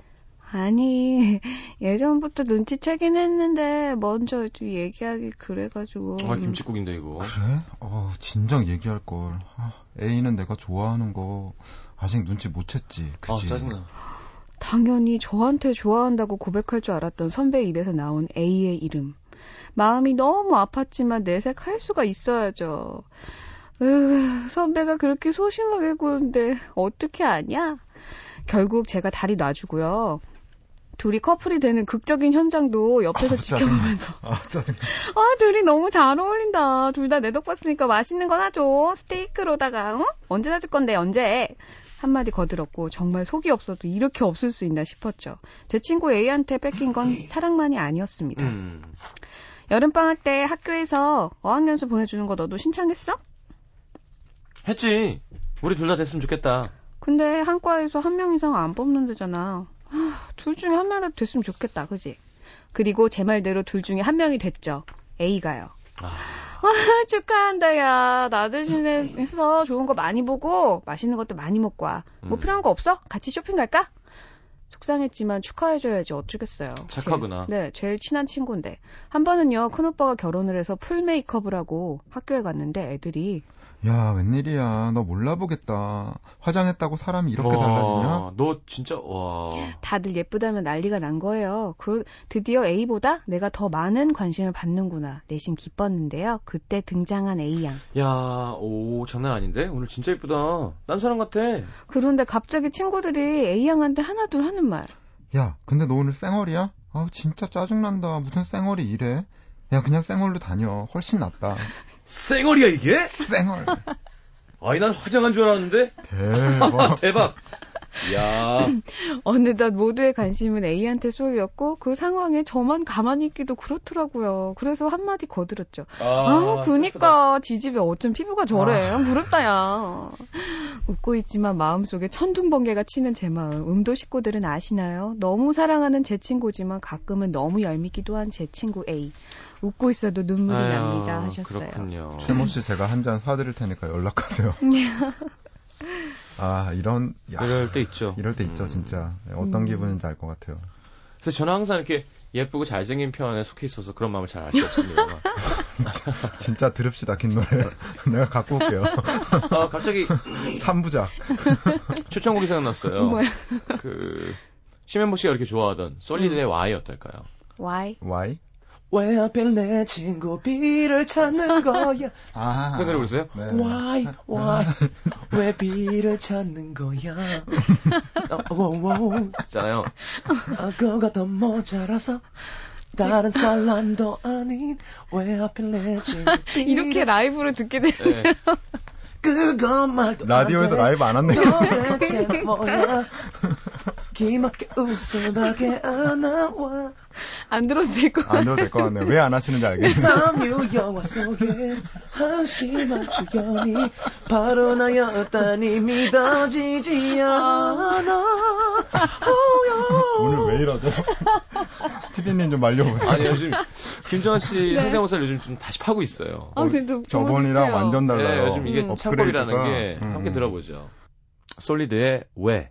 아니, (laughs) 예전부터 눈치채긴 했는데, 먼저 좀 얘기하기 그래가지고. 아, 김치국인데, 이거. 그래? 어, 진작 얘기할 걸. 아, A는 내가 좋아하는 거 아직 눈치 못 챘지. 아, 그지? 짜증나. 당연히 저한테 좋아한다고 고백할 줄 알았던 선배 입에서 나온 A의 이름. 마음이 너무 아팠지만 내색할 수가 있어야죠. 으, 선배가 그렇게 소심하게 구는데 어떻게 아냐? 결국 제가 다리 놔주고요. 둘이 커플이 되는 극적인 현장도 옆에서 아. 지켜보면서 아, 짜증나. 아 둘이 너무 잘 어울린다. 둘 다 내 덕 봤으니까 맛있는 거 하죠. 스테이크로다가 응? 언제 사줄 건데 언제? 한마디 거들었고 정말 속이 없어도 이렇게 없을 수 있나 싶었죠. 제 친구 A한테 뺏긴 건 사랑만이 아니었습니다. 음. 여름방학 때 학교에서 어학연수 보내주는 거 너도 신청했어? 했지. 우리 둘 다 됐으면 좋겠다. 근데 한 과에서 한 명 이상 안 뽑는 데잖아. 하, (gasps) 둘 중에 한 명이라도 됐으면 좋겠다, 그지? 그리고 제 말대로 둘 중에 한 명이 됐죠. A가요. 아, 아, (laughs) 축하한다, 야. 나 대신해서 좋은 거 많이 보고, 맛있는 것도 많이 먹고 와. 뭐 음. 필요한 거 없어? 같이 쇼핑 갈까? 속상했지만 축하해줘야지 어쩌겠어요. 착하구나. 제일, 네, 제일 친한 친구인데. 한 번은요, 큰오빠가 결혼을 해서 풀 메이크업을 하고 학교에 갔는데 애들이, 야, 웬일이야. 너 몰라보겠다. 화장했다고 사람이 이렇게 와, 달라지냐? 너 진짜, 와. 다들 예쁘다면 난리가 난 거예요. 그, 드디어 A보다 내가 더 많은 관심을 받는구나. 내심 기뻤는데요. 그때 등장한 A양. 야, 오, 장난 아닌데? 오늘 진짜 예쁘다. 딴 사람 같아. 그런데 갑자기 친구들이 A양한테 하나둘 하는 말. 야, 근데 너 오늘 쌩얼이야? 아우, 진짜 짜증난다. 무슨 쌩얼이 이래? 야, 그냥 쌩얼로 다녀. 훨씬 낫다. 쌩얼이야, 이게? 쌩얼. 아니, 난 화장한 줄 알았는데? 대박. (laughs) 대박. 야, 어느덧 모두의 관심은 A한테 쏠렸고 그 상황에 저만 가만히 있기도 그렇더라고요. 그래서 한마디 거들었죠. 아, 그니까 지집에 어쩜 피부가 저래. 부럽다 야. 웃고 있지만 마음속에 천둥번개가 치는 제 마음. 음도 식구들은 아시나요? 너무 사랑하는 제 친구지만 가끔은 너무 얄밉기도 한 제 친구 A. 웃고 있어도 눈물이 아유, 납니다 하셨어요. 그렇군요. 최모 씨 제가 한 잔 사드릴 테니까 연락하세요. (laughs) 아, 이런, 야, 이럴 때 있죠. 이럴 때 있죠, 음. 진짜. 어떤 음. 기분인지 알 것 같아요. 그래서 저는 항상 이렇게 예쁘고 잘생긴 편에 속해 있어서 그런 마음을 잘 알 수 없습니다. (laughs) 진짜 들읍시다, 긴 노래. (laughs) 내가 갖고 올게요. 아, 갑자기 3부작. 추천곡이 생각났어요. 뭐야? 그 심현보 씨가 이렇게 좋아하던 솔리드의 Y 어떨까요? Why? Y? 왜 하필 내 친구 B를 찾는 (laughs) 거야? 아. 그 노래 부르세요? 네. Why, why, (laughs) 왜 B를 찾는 거야? (laughs) 어, 오, 오, 있잖아요. 아, 그거 더 모자라서 다른 사람도 아닌 왜 하필 내 친구 B를 이렇게 라이브로 듣게 되네요. 네. 그거 말도 라디오에도 라이브 안 왔네. 도대체 뭐야? 기막게 웃음밖에 안 나와. 안 들어도 될 것 같아요. 안 들어도 될 것 같네요. 왜 안 하시는지 알겠네요. 삼류 영화 속에 한심한 주연이 바로 나였다니 믿어지지 않아. 오늘 왜 이러죠? 피디님 좀 말려보세요. 아니 요즘 김정은 씨 네. 성대모사를 요즘 좀 다시 파고 있어요. 아, 근데 저번이랑 완전 달라요. 네, 요즘 이게 음. 창법이라는. 게 음, 함께 음. 들어보죠. 솔리드의 왜.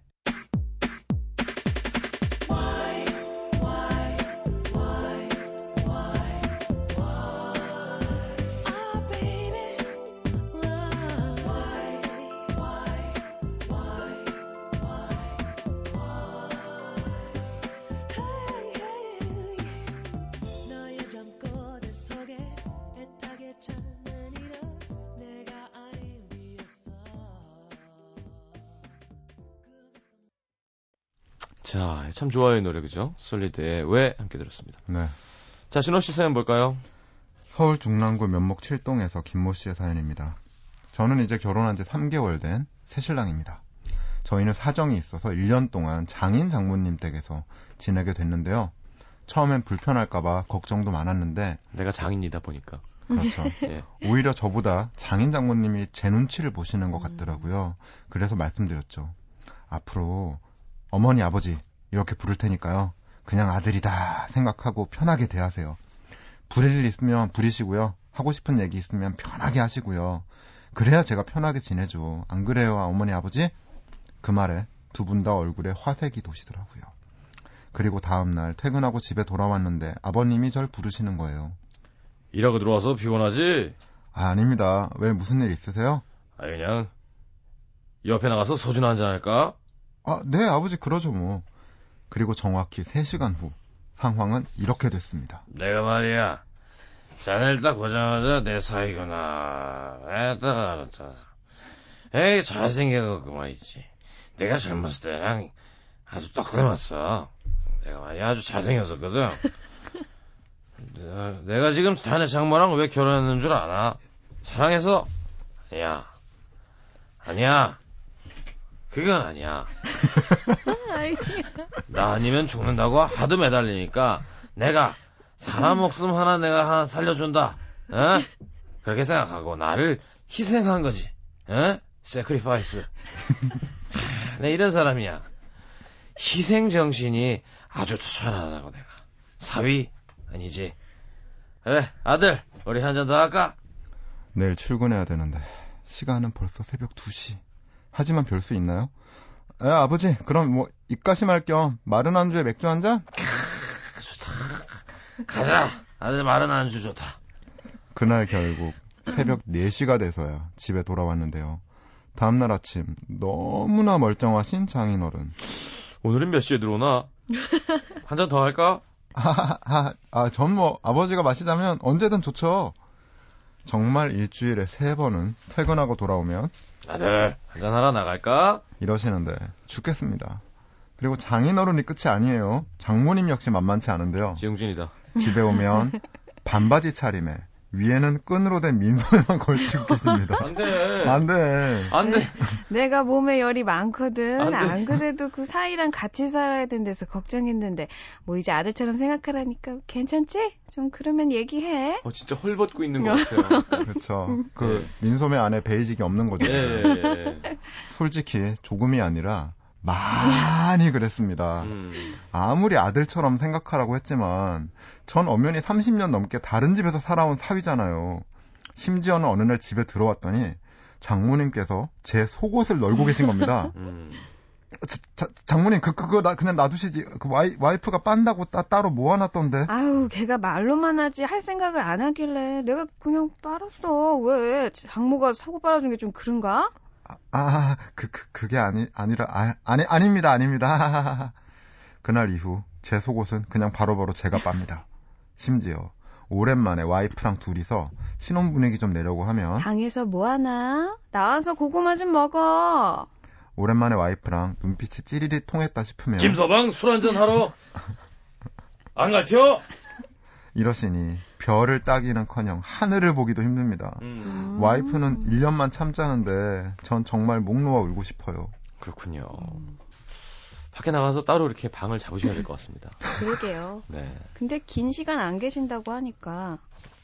좋아요 이 노래 그죠? 솔리드의 왜 함께 들었습니다. 네. 자, 준호 씨 사연 볼까요? 서울 중랑구 면목 7동에서 김모 씨의 사연입니다. 저는 이제 결혼한 지 3개월 된 새신랑입니다. 저희는 사정이 있어서 1년 동안 장인 장모님 댁에서 지내게 됐는데요. 처음엔 불편할까봐 걱정도 많았는데, 내가 장인이다 보니까. 그렇죠. (laughs) 예. 오히려 저보다 장인 장모님이 제 눈치를 보시는 것 같더라고요. 그래서 말씀드렸죠. 앞으로 어머니, 아버지 이렇게 부를 테니까요. 그냥 아들이다 생각하고 편하게 대하세요. 부릴 일 있으면 부리시고요. 하고 싶은 얘기 있으면 편하게 하시고요. 그래야 제가 편하게 지내죠. 안 그래요, 어머니, 아버지? 그 말에 두 분 다 얼굴에 화색이 도시더라고요. 그리고 다음날 퇴근하고 집에 돌아왔는데 아버님이 절 부르시는 거예요. 일하고 들어와서 피곤하지? 아, 아닙니다. 왜 무슨 일 있으세요? 아 그냥 옆에 나가서 소주 한잔 할까? 아, 네, 아버지 그러죠 뭐. 그리고 정확히 3시간 후 상황은 이렇게 됐습니다. 내가 말이야. 자네를 딱 보자마자 내 사이구나. 에딱 알았다. 에이 잘생겨갖고 말이지. 내가 젊었을 때랑 아주 똑 닮았어. 내가 말이야 아주 잘생겼었거든. (laughs) 내가, 내가 지금 자네 장모랑 왜 결혼했는 줄 아나? 사랑해서? 아니야. 아니야. 그건 아니야. (laughs) 아이, 나 아니면 죽는다고 하도 매달리니까 내가 사람 목숨 하나 내가 하나 살려준다. 어? 그렇게 생각하고 나를 희생한 거지. 어? sacrifice. 내 (laughs) 이런 사람이야. 희생 정신이 아주 투철하다고 내가. 사위 아니지. 그래 아들 우리 한 잔 더 할까? 내일 출근해야 되는데 시간은 벌써 새벽 2시. 하지만 별 수 있나요? 에, 아버지, 그럼 뭐 입가심할 겸 마른 안주에 맥주 한 잔? 가자. 아들 마른 안주 좋다. 그날 결국 새벽 4시가 돼서야 집에 돌아왔는데요. 다음날 아침 너무나 멀쩡하신 장인어른. 오늘은 몇 시에 들어오나? (laughs) 한 잔 더 할까? 아, 아, 아, 전 뭐 아버지가 마시자면 언제든 좋죠. 정말 일주일에 세 번은 퇴근하고 돌아오면 아들 한잔 하러 나갈까? 이러시는데 죽겠습니다. 그리고 장인어른이 끝이 아니에요. 장모님 역시 만만치 않은데요. 지용진이다. 집에 오면 (laughs) 반바지 차림에 위에는 끈으로 된 민소매만 (laughs) 걸치고 계십니다. 안 돼. 안 돼. 안 돼. 내가 몸에 열이 많거든. 안 돼. 안 그래도 그 사이랑 같이 살아야 된대서 걱정했는데 뭐 이제 아들처럼 생각하라니까 괜찮지? 좀 그러면 얘기해. 어, 진짜 헐벗고 있는 것 같아요. 그렇죠. 그 민소매 안에 베이직이 없는 거죠. 예, 예, 예. 솔직히 조금이 아니라 많이 그랬습니다. 음. 아무리 아들처럼 생각하라고 했지만 전 엄연히 30년 넘게 다른 집에서 살아온 사위잖아요. 심지어는 어느 날 집에 들어왔더니 장모님께서 제 속옷을 널고 계신 겁니다. (laughs) 음. 자, 자, 장모님 그 그거 나 그냥 놔두시지. 그 와이, 와이프가 빤다고 따, 따로 모아놨던데. 아유, 걔가 말로만 하지 할 생각을 안 하길래 내가 그냥 빨았어. 왜? 장모가 속옷 빨아준 게 좀 그런가? 아, 그, 그 그게 아니 아니라 아, 아니 아닙니다 아닙니다. (laughs) 그날 이후 제 속옷은 그냥 바로바로 제가 빱니다. 심지어 오랜만에 와이프랑 둘이서 신혼 분위기 좀 내려고 하면 방에서 뭐 하나? 나와서 고구마 좀 먹어. 오랜만에 와이프랑 눈빛이 찌리리 통했다 싶으면 김서방 술 한잔 하러 안 갈티요? 이러시니 별을 따기는커녕 하늘을 보기도 힘듭니다. 음. 와이프는 1년만 참자는데 전 정말 목 놓아 울고 싶어요. 그렇군요. 밖에 나가서 따로 이렇게 방을 잡으셔야 될 것 같습니다. 그러게요. 네. 근데 긴 시간 안 계신다고 하니까.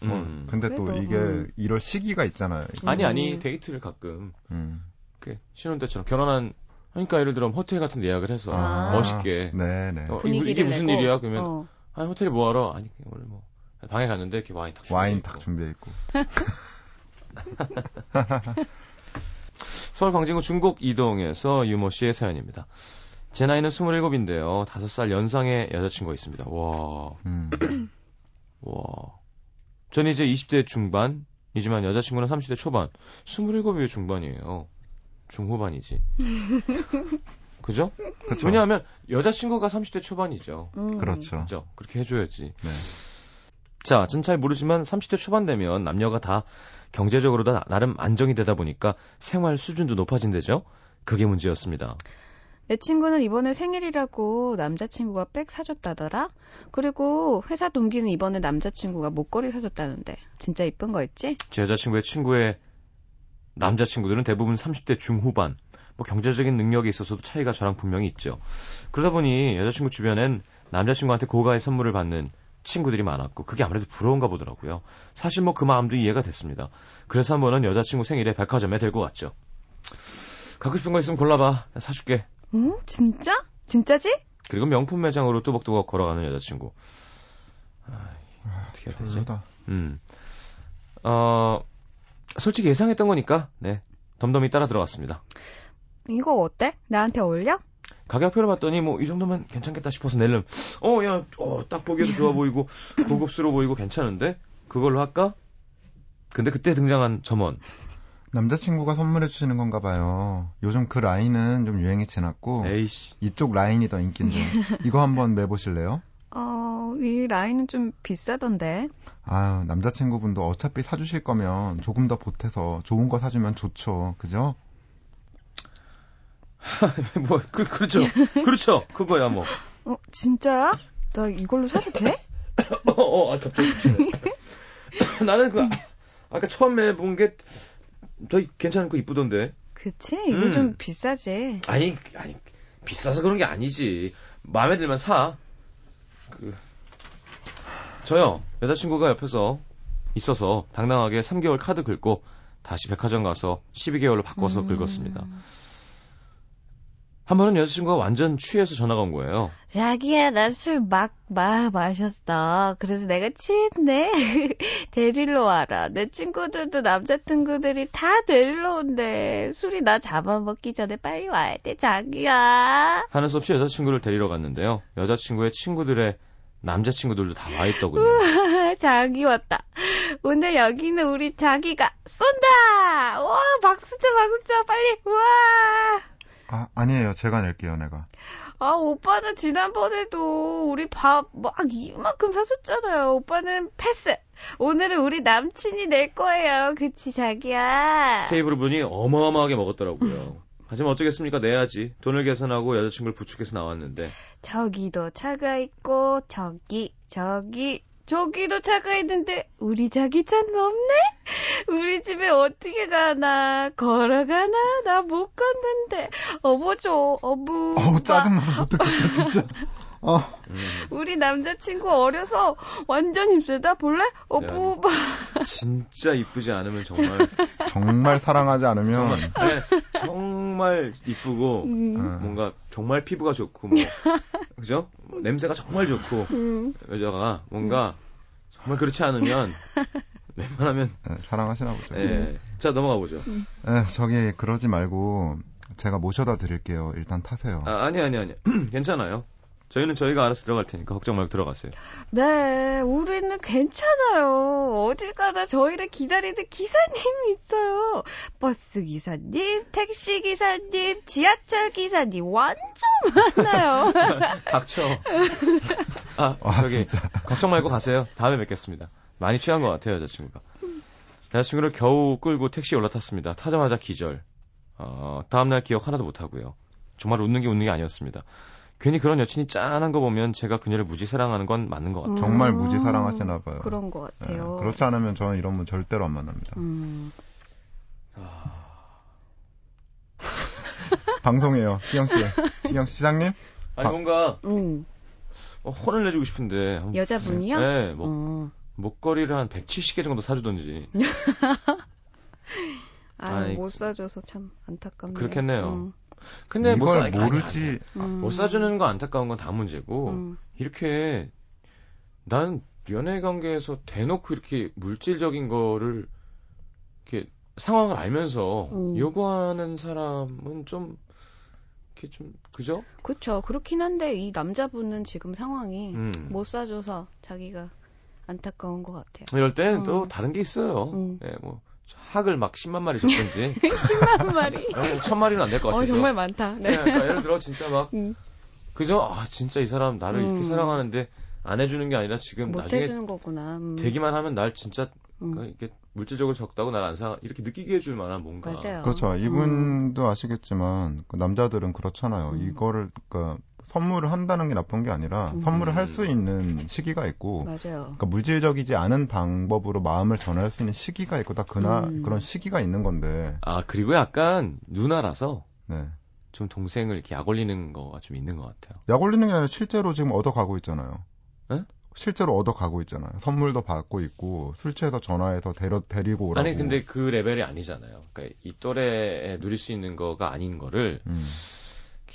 음. 어, 근데 또 그래도, 이게 음. 이럴 시기가 있잖아요. 아니 아니 음. 데이트를 가끔 음. 그 신혼 때처럼 결혼한 하니까 예를 들어 호텔 같은 데 예약을 해서 아. 멋있게 네네. 어, 분위기를 이게 무슨 내고. 일이야? 그러면 어. 아니 호텔에 뭐하러? 아니 오늘 뭐 방에 갔는데 이렇게 와인 탁 와인 탁 있고. 준비해 있고. (laughs) 서울 광진구 중곡 이동에서 유모 씨의 사연입니다. 제 나이는 27인데요. 5살 연상의 여자친구가 있습니다. 와, 음. (clears throat) 와. 저는 이제 20대 중반이지만 여자친구는 30대 초반. 27이 중반이에요. 중후반이지. (laughs) 그죠? 그렇죠. 왜냐하면 여자친구가 30대 초반이죠. 음. 그렇죠. 그죠? 그렇게 해줘야지. 네. 자, 전 잘 모르지만 30대 초반 되면 남녀가 다 경제적으로도 나- 나름 안정이 되다 보니까 생활 수준도 높아진대죠. 그게 문제였습니다. 내 친구는 이번에 생일이라고 남자친구가 백 사줬다더라? 그리고 회사 동기는 이번에 남자친구가 목걸이 사줬다는데. 진짜 이쁜 거 있지? 제 여자친구의 친구의 남자친구들은 대부분 30대 중후반, 뭐 경제적인 능력에 있어서도 차이가 저랑 분명히 있죠. 그러다 보니 여자친구 주변엔 남자친구한테 고가의 선물을 받는 친구들이 많았고 그게 아무래도 부러운가 보더라고요. 사실 뭐 그 마음도 이해가 됐습니다. 그래서 한 번은 여자친구 생일에 백화점에 데리고 왔죠. 갖고 싶은 거 있으면 골라봐. 사줄게. 응? 진짜? 진짜지? 그리고 명품 매장으로 뚜벅뚜벅 걸어가는 여자친구. 아, 어떻게 해야 되지? 별로다. 음. 어, 솔직히 예상했던 거니까, 네. 덤덤히 따라 들어갔습니다. 이거 어때? 나한테 어울려? 가격표를 봤더니 뭐 이 정도면 괜찮겠다 싶어서 낼름. 어, 야, 어, 딱 보기에도 좋아 보이고 고급스러워 보이고 괜찮은데? 그걸로 할까? 근데 그때 등장한 점원. 남자친구가 선물해 주시는 건가 봐요. 요즘 그 라인은 좀 유행이 지났고 에이씨. 이쪽 라인이 더 인기인데 (laughs) 이거 한번 매보실래요? 어, 이 라인은 좀 비싸던데. 아유 남자친구분도 어차피 사주실 거면 조금 더 보태서 좋은 거 사주면 좋죠. 그죠? (laughs) 뭐, 그, 그렇죠. 그렇죠. 그거야, 뭐. 어, 진짜야? 나 이걸로 사도 돼? (laughs) 어, 어, 아, 갑자기 그치네. 나는 그, 아- 아까 처음에 본게 더 괜찮고 이쁘던데. 그치? 이거 음. 좀 비싸지. 아니, 아니, 비싸서 그런 게 아니지. 마음에 들면 사. 그, 저요, 여자친구가 옆에서 있어서 당당하게 3개월 카드 긁고 다시 백화점 가서 12개월로 바꿔서 음. 긁었습니다. 한 번은 여자친구가 완전 취해서 전화가 온 거예요. 자기야, 나술 막, 막 마셨어. 그래서 내가 취했네. (laughs) 데리러 와라. 내 친구들도 남자 친구들이 다 데리러 온대. 술이 나 잡아먹기 전에 빨리 와야 돼, 자기야. 하는 수 없이 여자친구를 데리러 갔는데요. 여자친구의 친구들의 남자친구들도 다 와 있더군요. 자기 왔다. 오늘 여기는 우리 자기가 쏜다! 와, 박수 쳐, 박수 쳐, 빨리, 우와! 아 아니에요. 제가 낼게요. 내가. 아, 오빠는 지난번에도 우리 밥 막 이만큼 사줬잖아요. 오빠는 패스. 오늘은 우리 남친이 낼 거예요. 그치, 자기야? 테이블 분이 어마어마하게 먹었더라고요. 하지만 어쩌겠습니까? 내야지. 돈을 계산하고 여자친구를 부축해서 나왔는데 저기도 차가 있고, 저기, 저기, 저기도 차가 있는데, 우리 자기 차는 없네? 우리 집에 어떻게 가나? 걸어가나? 나 못 걷는데. 어부 줘, 어부. 어우 짜증나. 어떡해 진짜. (laughs) 어. 음, 우리 남자친구 어려서 완전 힘세다 볼래? 어부. 진짜 이쁘지 않으면 정말 (laughs) 정말 사랑하지 않으면 네, 정말 이쁘고 음. 어, 뭔가 정말 피부가 좋고 뭐 그죠? 냄새가 정말 좋고 음. 여자가 뭔가 정말 그렇지 않으면 (laughs) 웬만하면 네, 사랑하시나 보죠. 예. 자 넘어가 보죠. 네, 저기 그러지 말고 제가 모셔다 드릴게요. 일단 타세요. 아, 아니 아니 아니. (clears throat) 괜찮아요. 저희는 저희가 알아서 들어갈 테니까 걱정 말고 들어가세요. 네, 우리는 괜찮아요. 어딜 가나 저희를 기다리는 기사님이 (laughs) 있어요. 버스 기사님, 택시 기사님, 지하철 기사님, 완전 많아요. (laughs) 닥쳐. 아, (laughs) 아, 저기 걱정 말고 가세요. 다음에 뵙겠습니다. 많이 취한 것 같아요, 여자친구가. 여자친구를 겨우 끌고 택시에 올라탔습니다. 타자마자 기절. 어, 다음날 기억 하나도 못하고요. 정말 웃는 게 웃는 게 아니었습니다. 괜히 그런 여친이 짠한 거 보면 제가 그녀를 무지 사랑하는 건 맞는 것 같아요. 정말 음, 무지 사랑하시나 봐요. 그런 것 네, 같아요. 그렇지 않으면 저는 이런 분 절대로 안 만납니다. 음. (laughs) 방송이에요. 시영 씨. 시영 씨, 시장님? 아니 아. 뭔가 음. 어, 혼을 내주고 싶은데. 여자분이요? 네, 뭐 어. 목걸이를 한 170개 정도 사주던지. (laughs) 아유, 아이, 못 사줘서 참 안타깝네요. 그렇겠네요. 음. 근데 못 사, 이걸 아니, 모르지. 아니, 음. 못 사주는 거 안타까운 건 다 문제고 음. 이렇게 난 연애 관계에서 대놓고 이렇게 물질적인 거를 이렇게 상황을 알면서 음. 요구하는 사람은 좀 이렇게 좀 그죠? 그렇죠. 그렇긴 한데 이 남자분은 지금 상황이 음. 못 사줘서 자기가 안타까운 것 같아요. 이럴 땐또 음. 다른 게 있어요. 음. 예, 뭐 학을 막 10만 마리 줬든지 (laughs) 10만 마리. 어, 천 마리는 안 될것 어, 같아서. 정말 많다. 네, 네. 그러니까 예를 들어 진짜 막 음. 그죠? 아 진짜 이 사람 나를 이렇게 음. 사랑하는데 안 해주는 게 아니라 지금 못 나중에 해주는 거구나. 음. 되기만 하면 날 진짜 음. 그 이게 물질적으로 적다고 날 안 사 이렇게 느끼게 해줄 만한 뭔가. 맞아요. 그렇죠. 음. 이분도 아시겠지만 그 남자들은 그렇잖아요. 음. 이거를 그러니까 선물을 한다는 게 나쁜 게 아니라 음. 선물을 할 수 있는 시기가 있고 맞아요. 그러니까 물질적이지 않은 방법으로 마음을 전할 수 있는 시기가 있고 다 그나 음. 그런 시기가 있는 건데. 아 그리고 약간 누나라서 네. 좀 동생을 이렇게 약 올리는 거가 좀 있는 것 같아요. 약 올리는 게 아니라 실제로 지금 얻어가고 있잖아요. 에? 실제로 얻어가고 있잖아요. 선물도 받고 있고 술 취해서 전화해서 데려, 데리고 오라고. 아니 근데 그 레벨이 아니잖아요. 그러니까 이 또래에 누릴 수 있는 거가 아닌 거를 음.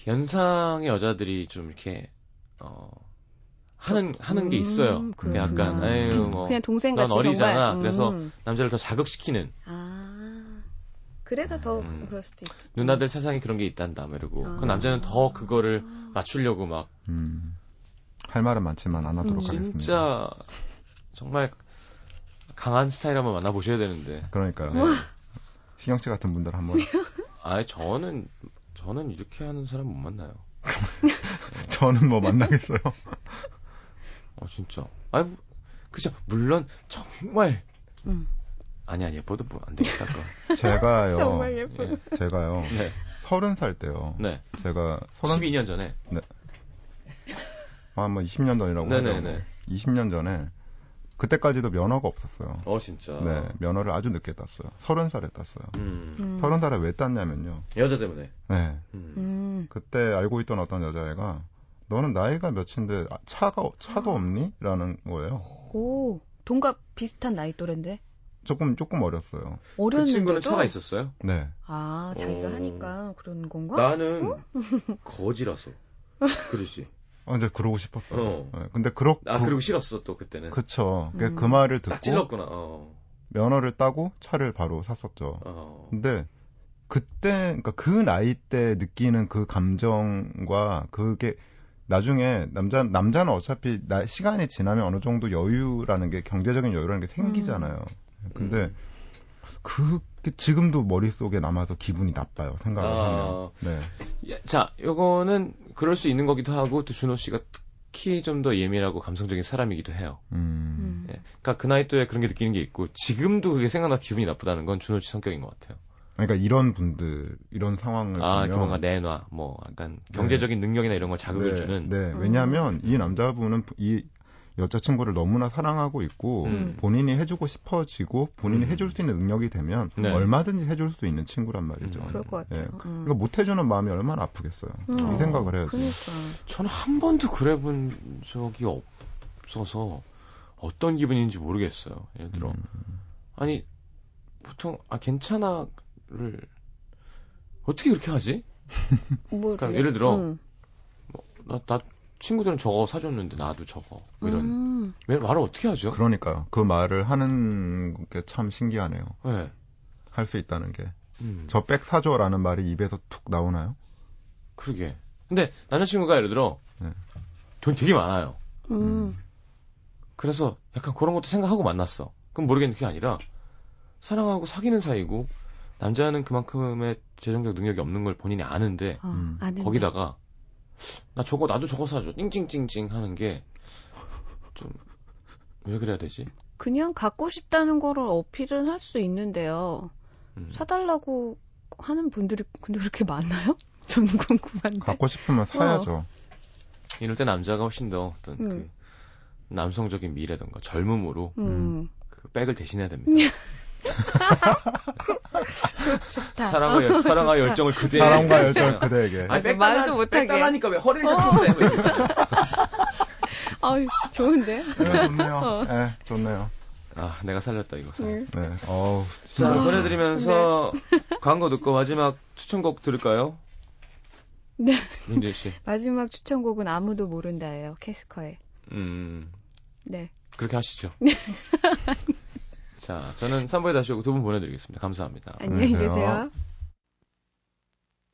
연상의 여자들이 좀 이렇게 어 하는 하는 게 있어요. 음, 근데 약간. 아유 뭐 그냥 동생 넌 같이 어리잖아. 정말. 음. 그래서 남자를 더 자극시키는 아 그래서 더 음. 그럴 수도 있. 누나들 세상에 그런 게 있단다 뭐 이러고 아. 그 남자는 더 그거를 맞추려고 막 음. 할 말은 많지만 안 하도록 음. 하겠습니다. 진짜 정말 강한 스타일 한번 만나보셔야 되는데. 그러니까요. 네. 시경 씨 같은 분들 한번 아, 저는 저는 이렇게 하는 사람 못 만나요. (laughs) 저는 뭐 만나겠어요. (laughs) 어, 진짜. 아, 그죠. 물론 정말 음. 아니 아니 예뻐도 뭐 안 되겠다. (laughs) 제가요. 정말 예뻐요. 예. 제가요. 네, 서른 살 때요. 네. 제가 서른 12년 전에. 아뭐 20년 전이라고 네네네. 하죠. 20년 전에 그때까지도 면허가 없었어요. 어 진짜. 네, 면허를 아주 늦게 땄어요. 서른 살에 땄어요. 음. 음. 서른 살에 왜 땄냐면요. 여자 때문에. 네, 음. 음. 그때 알고 있던 어떤 여자애가 너는 나이가 몇인데 아, 차가 차도 없니? 라는 거예요. 오 동갑 비슷한 나이 또래인데 조금 조금 어렸어요. 그 어렸는데도. 친구는 차가 있었어요? 네. 아 자기가 어. 하니까 그런 건가? 나는 (laughs) 거지라서. 그러지. 어, 이제 그러고 싶었어요. 어. 네, 근데 그렇 아 그, 그리고 싫었어 또 그때는. 그쵸. 그- 음. 그 말을 듣고 딱 찔렀구나. 어. 면허를 따고 차를 바로 샀었죠. 어. 근데 그때 그러니까 그 나이 때 느끼는 그 감정과 그게 나중에 남자 남자는 어차피 나, 시간이 지나면 어느 정도 여유라는 게 경제적인 여유라는 게 생기잖아요. 근데 음. 그게 지금도 머릿속에 남아서 기분이 나빠요. 생각을 아. 하면. 네. 예, 자, 요거는 그럴 수 있는 거기도 하고 또 준호 씨가 특히 좀 더 예민하고 감성적인 사람이기도 해요. 음. 음. 예. 그러니까 그 나이 또에 그런 게 느끼는 게 있고 지금도 그게 생각나 기분이 나쁘다는 건 준호 씨 성격인 것 같아요. 그러니까 이런 분들 이런 상황을 아, 보면 그 뭔가 내놔, 뭐 약간 경제적인 능력이나 이런 걸 자극을 네, 주는. 네. 왜냐하면 이 남자분은 이 여자친구를 너무나 사랑하고 있고 음. 본인이 해주고 싶어지고 본인이 음. 해줄 수 있는 능력이 되면 네. 얼마든지 해줄 수 있는 친구란 말이죠. 음. 그럴 것 같아요. 예. 음. 그러니까 못 해주는 마음이 얼마나 아프겠어요. 음. 이 생각을 해야지. 그러니까. 저는 한 번도 그래 본 적이 없어서 어떤 기분인지 모르겠어요. 예를 들어. 음. 아니, 보통, 아, 괜찮아를 어떻게 그렇게 하지? 뭐 그러니까 예를 들어, 음. 나, 나 친구들은 저거 사줬는데 나도 저거. 뭐 이런. 음. 왜 말을 어떻게 하죠? 그러니까요. 그 말을 하는 게 참 신기하네요. 네. 할수 있다는 게. 음, 저백 사줘라는 말이 입에서 툭 나오나요? 그러게. 근데 남자친구가 예를 들어 네. 돈 되게 많아요. 음. 그래서 약간 그런 것도 생각하고 만났어. 그럼 모르겠는 게 아니라 사랑하고 사귀는 사이고 남자는 그만큼의 재정적 능력이 없는 걸 본인이 아는데 어, 음. 아는데. 거기다가 나 저거 나도 저거 사줘 찡찡찡찡 하는 게 좀 왜 그래야 되지? 그냥 갖고 싶다는 거를 어필은 할 수 있는데요. 음. 사달라고 하는 분들이 근데 그렇게 많나요? (laughs) 저는 궁금한데. 갖고 싶으면 사야죠. 이럴 때 남자가 훨씬 더 어떤 음. 그 남성적인 미래던가 젊음으로 음. 그 백을 대신해야 됩니다. (laughs) 좋다. 사랑과 열, 사랑과 열정을 그대 사랑과 열정을 그대에게. 아니, 백 말도 못하게. 백 달라니까 왜 허리를 잡고 그래? 뭐 이러잖아. (laughs) 아유, 좋은데? 네, 좋네요. 어. 네, 좋네요. 아, 내가 살렸다 이거. 네. 네. 어우, 자, 진짜. 보내드리면서 (laughs) 광고 듣고 마지막 추천곡 들을까요? 네. 민재 씨. (laughs) 마지막 추천곡은 아무도 모른다예요. 캐스커의. 음, 네. 그렇게 하시죠. 자, 저는 3부에 다시 오고 두 분 보내드리겠습니다. 감사합니다. 안녕히 계세요.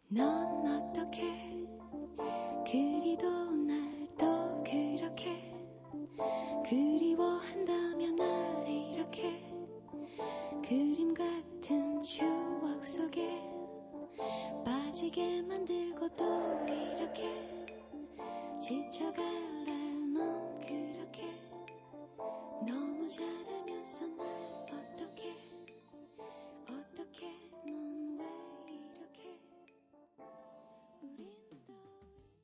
넌 어떻게 그리도 날또 그렇게 그리워한다면 날 이렇게 그림 같은 추억 속에 빠지게 만들고 또 이렇게 지쳐갈 날넌 그렇게 너무 잘